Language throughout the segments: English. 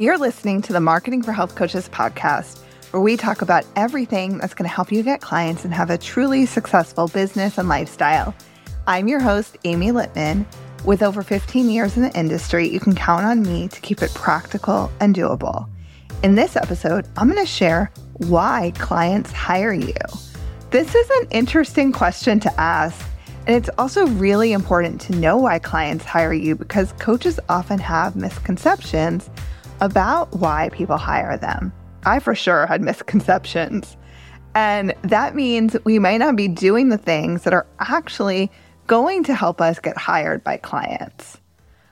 You're listening to the Marketing for Health Coaches podcast, where we talk about everything that's going to help you get clients and have a truly successful business and lifestyle. I'm your host, Amy Littman. With over 15 years in the industry, you can count on me to keep it practical and doable. In this episode, I'm going to share why clients hire you. This is an interesting question to ask. And it's also really important to know why clients hire you because coaches often have misconceptions about why people hire them. I for sure had misconceptions. And that means we might not be doing the things that are actually going to help us get hired by clients.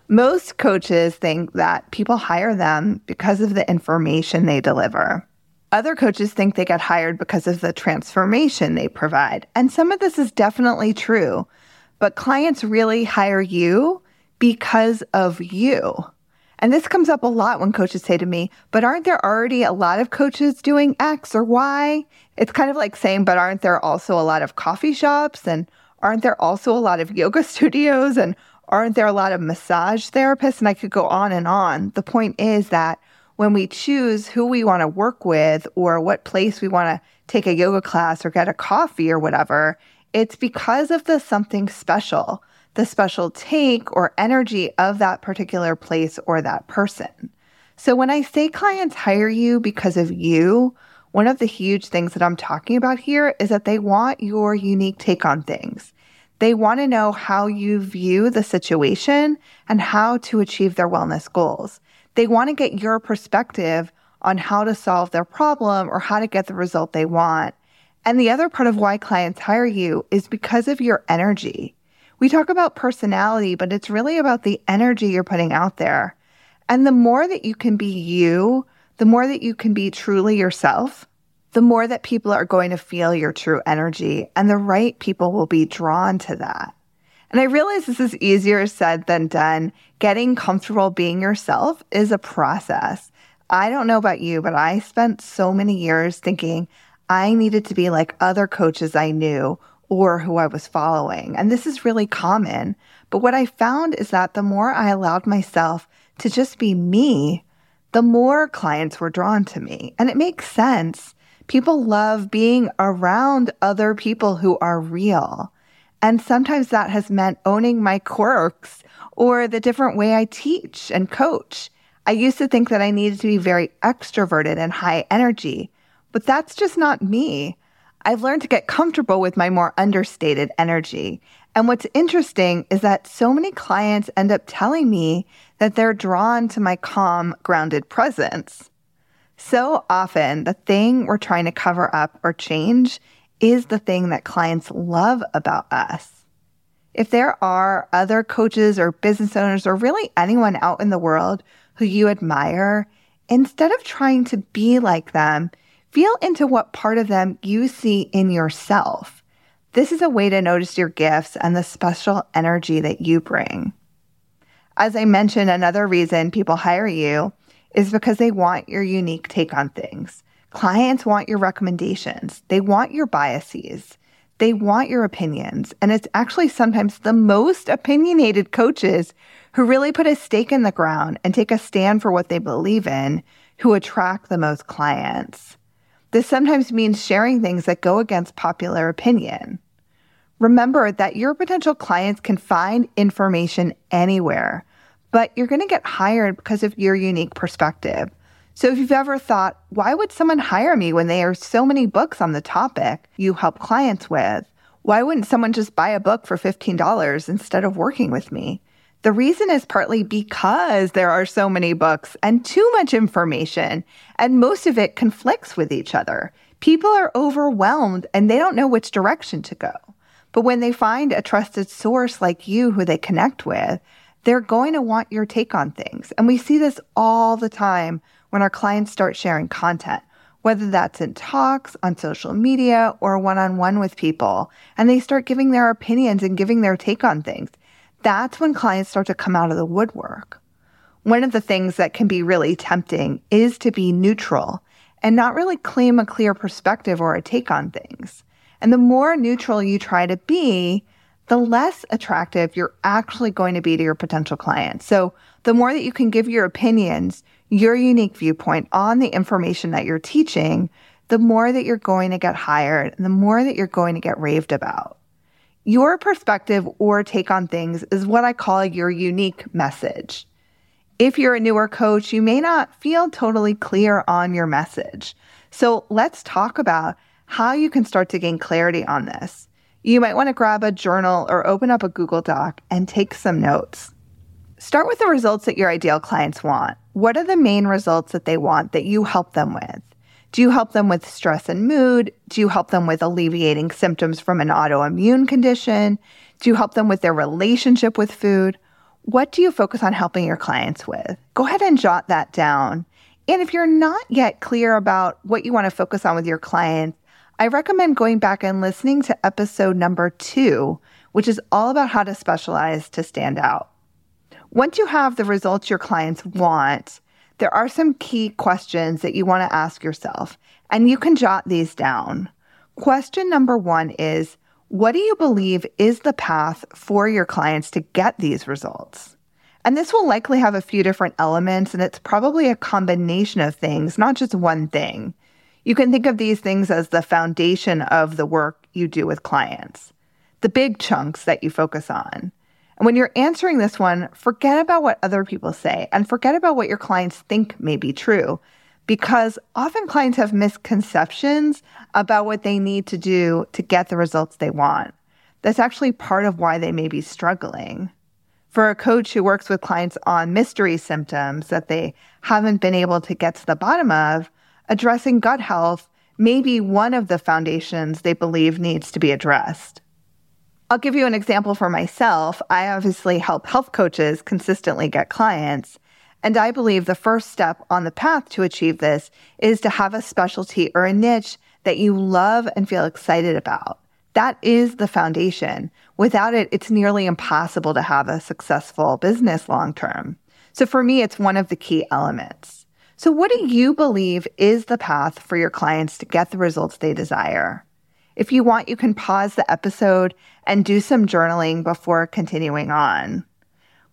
Most coaches think that people hire them because of the information they deliver. Other coaches think they get hired because of the transformation they provide. And some of this is definitely true, but clients really hire you because of you. And this comes up a lot when coaches say to me, but aren't there already a lot of coaches doing X or Y? It's kind of like saying, but aren't there also a lot of coffee shops? And aren't there also a lot of yoga studios? And aren't there a lot of massage therapists? And I could go on and on. The point is that when we choose who we want to work with or what place we want to take a yoga class or get a coffee or whatever, it's because of the something special the special take or energy of that particular place or that person. So when I say clients hire you because of you, one of the huge things that I'm talking about here is that they want your unique take on things. They want to know how you view the situation and how to achieve their wellness goals. They want to get your perspective on how to solve their problem or how to get the result they want. And the other part of why clients hire you is because of your energy. We talk about personality, but it's really about the energy you're putting out there. And the more that you can be you, the more that you can be truly yourself, the more that people are going to feel your true energy and the right people will be drawn to that. And I realize this is easier said than done. Getting comfortable being yourself is a process. I don't know about you, but I spent so many years thinking I needed to be like other coaches I knew or who I was following. And this is really common. But what I found is that the more I allowed myself to just be me, the more clients were drawn to me. And it makes sense. People love being around other people who are real. And sometimes that has meant owning my quirks or the different way I teach and coach. I used to think that I needed to be very extroverted and high energy, but that's just not me. I've learned to get comfortable with my more understated energy. And what's interesting is that so many clients end up telling me that they're drawn to my calm, grounded presence. So often, the thing we're trying to cover up or change is the thing that clients love about us. If there are other coaches or business owners or really anyone out in the world who you admire, instead of trying to be like them, Feel into what part of them you see in yourself. This is a way to notice your gifts and the special energy that you bring. As I mentioned, another reason people hire you is because they want your unique take on things. Clients want your recommendations, they want your biases, they want your opinions. And it's actually sometimes the most opinionated coaches who really put a stake in the ground and take a stand for what they believe in who attract the most clients. This sometimes means sharing things that go against popular opinion. Remember that your potential clients can find information anywhere, but you're going to get hired because of your unique perspective. So if you've ever thought, why would someone hire me when there are so many books on the topic you help clients with? Why wouldn't someone just buy a book for $15 instead of working with me? The reason is partly because there are so many books and too much information, and most of it conflicts with each other. People are overwhelmed and they don't know which direction to go. But when they find a trusted source like you who they connect with, they're going to want your take on things. And we see this all the time when our clients start sharing content, whether that's in talks, on social media, or one on one with people, and they start giving their opinions and giving their take on things that's when clients start to come out of the woodwork. One of the things that can be really tempting is to be neutral and not really claim a clear perspective or a take on things. And the more neutral you try to be, the less attractive you're actually going to be to your potential clients. So the more that you can give your opinions, your unique viewpoint on the information that you're teaching, the more that you're going to get hired and the more that you're going to get raved about. Your perspective or take on things is what I call your unique message. If you're a newer coach, you may not feel totally clear on your message. So let's talk about how you can start to gain clarity on this. You might want to grab a journal or open up a Google Doc and take some notes. Start with the results that your ideal clients want. What are the main results that they want that you help them with? Do you help them with stress and mood? Do you help them with alleviating symptoms from an autoimmune condition? Do you help them with their relationship with food? What do you focus on helping your clients with? Go ahead and jot that down. And if you're not yet clear about what you want to focus on with your clients, I recommend going back and listening to episode number two, which is all about how to specialize to stand out. Once you have the results your clients want, there are some key questions that you want to ask yourself, and you can jot these down. Question number one is What do you believe is the path for your clients to get these results? And this will likely have a few different elements, and it's probably a combination of things, not just one thing. You can think of these things as the foundation of the work you do with clients, the big chunks that you focus on. And when you're answering this one, forget about what other people say and forget about what your clients think may be true. Because often clients have misconceptions about what they need to do to get the results they want. That's actually part of why they may be struggling. For a coach who works with clients on mystery symptoms that they haven't been able to get to the bottom of, addressing gut health may be one of the foundations they believe needs to be addressed. I'll give you an example for myself. I obviously help health coaches consistently get clients. And I believe the first step on the path to achieve this is to have a specialty or a niche that you love and feel excited about. That is the foundation. Without it, it's nearly impossible to have a successful business long term. So for me, it's one of the key elements. So, what do you believe is the path for your clients to get the results they desire? If you want, you can pause the episode and do some journaling before continuing on.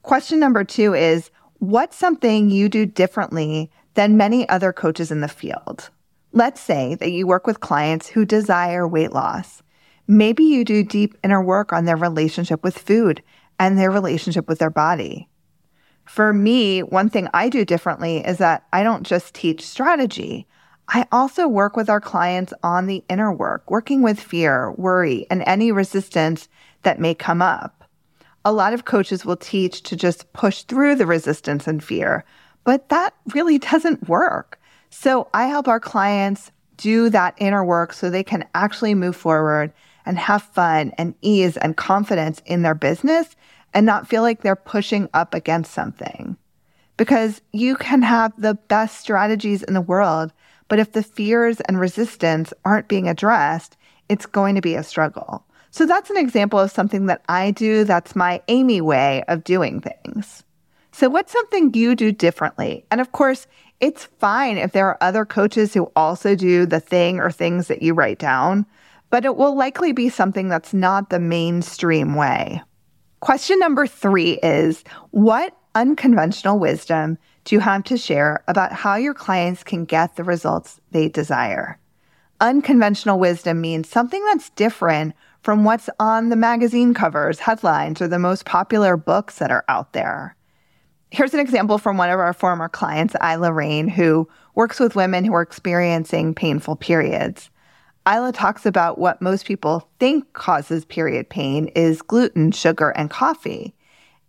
Question number two is What's something you do differently than many other coaches in the field? Let's say that you work with clients who desire weight loss. Maybe you do deep inner work on their relationship with food and their relationship with their body. For me, one thing I do differently is that I don't just teach strategy. I also work with our clients on the inner work, working with fear, worry, and any resistance that may come up. A lot of coaches will teach to just push through the resistance and fear, but that really doesn't work. So I help our clients do that inner work so they can actually move forward and have fun and ease and confidence in their business and not feel like they're pushing up against something. Because you can have the best strategies in the world but if the fears and resistance aren't being addressed, it's going to be a struggle. So that's an example of something that I do. That's my Amy way of doing things. So, what's something you do differently? And of course, it's fine if there are other coaches who also do the thing or things that you write down, but it will likely be something that's not the mainstream way. Question number three is What unconventional wisdom do you have to share about how your clients can get the results they desire? Unconventional wisdom means something that's different from what's on the magazine covers, headlines, or the most popular books that are out there. Here's an example from one of our former clients, Isla Rain, who works with women who are experiencing painful periods. Isla talks about what most people think causes period pain is gluten, sugar, and coffee.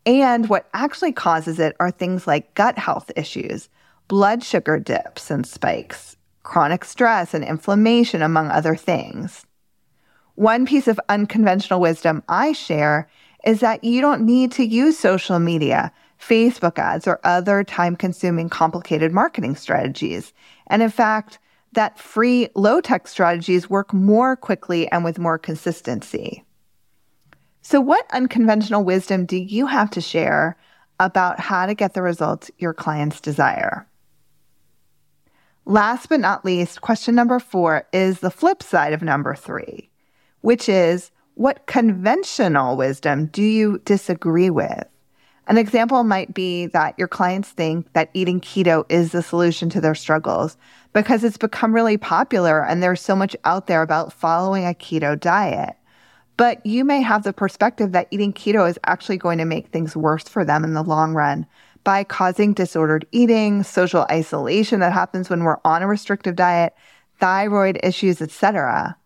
And what actually causes it are things like gut health issues, blood sugar dips and spikes, chronic stress and inflammation, among other things. One piece of unconventional wisdom I share is that you don't need to use social media, Facebook ads, or other time consuming complicated marketing strategies. And in fact, that free low tech strategies work more quickly and with more consistency. So, what unconventional wisdom do you have to share about how to get the results your clients desire? Last but not least, question number four is the flip side of number three, which is what conventional wisdom do you disagree with? An example might be that your clients think that eating keto is the solution to their struggles because it's become really popular and there's so much out there about following a keto diet. But you may have the perspective that eating keto is actually going to make things worse for them in the long run by causing disordered eating, social isolation that happens when we're on a restrictive diet, thyroid issues, etc.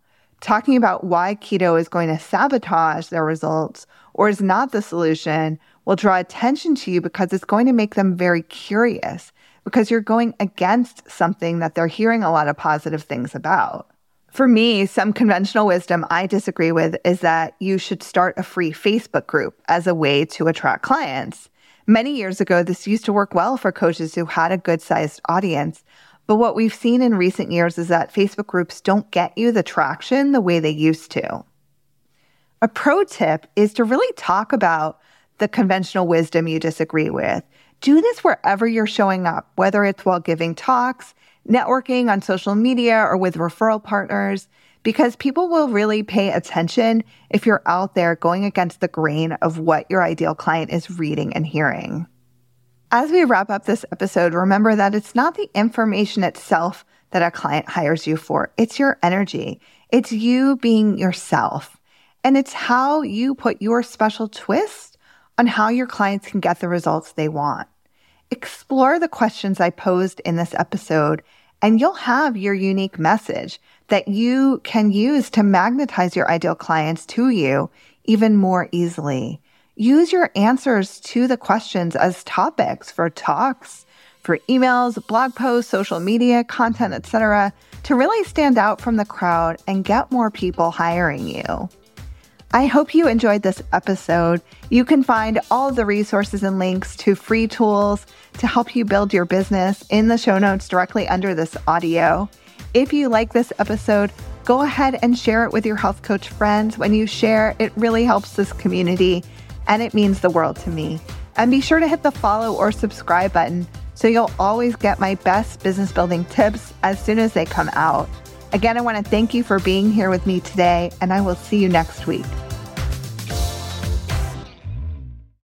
Talking about why keto is going to sabotage their results or is not the solution will draw attention to you because it's going to make them very curious because you're going against something that they're hearing a lot of positive things about. For me, some conventional wisdom I disagree with is that you should start a free Facebook group as a way to attract clients. Many years ago, this used to work well for coaches who had a good sized audience. But what we've seen in recent years is that Facebook groups don't get you the traction the way they used to. A pro tip is to really talk about the conventional wisdom you disagree with. Do this wherever you're showing up, whether it's while giving talks, networking on social media, or with referral partners because people will really pay attention if you're out there going against the grain of what your ideal client is reading and hearing. As we wrap up this episode, remember that it's not the information itself that a client hires you for, it's your energy. It's you being yourself. And it's how you put your special twist on how your clients can get the results they want. Explore the questions I posed in this episode, and you'll have your unique message that you can use to magnetize your ideal clients to you even more easily. Use your answers to the questions as topics for talks, for emails, blog posts, social media, content, etc., to really stand out from the crowd and get more people hiring you. I hope you enjoyed this episode. You can find all the resources and links to free tools to help you build your business in the show notes directly under this audio. If you like this episode, go ahead and share it with your health coach friends. When you share, it really helps this community and it means the world to me. And be sure to hit the follow or subscribe button so you'll always get my best business building tips as soon as they come out. Again, I want to thank you for being here with me today, and I will see you next week.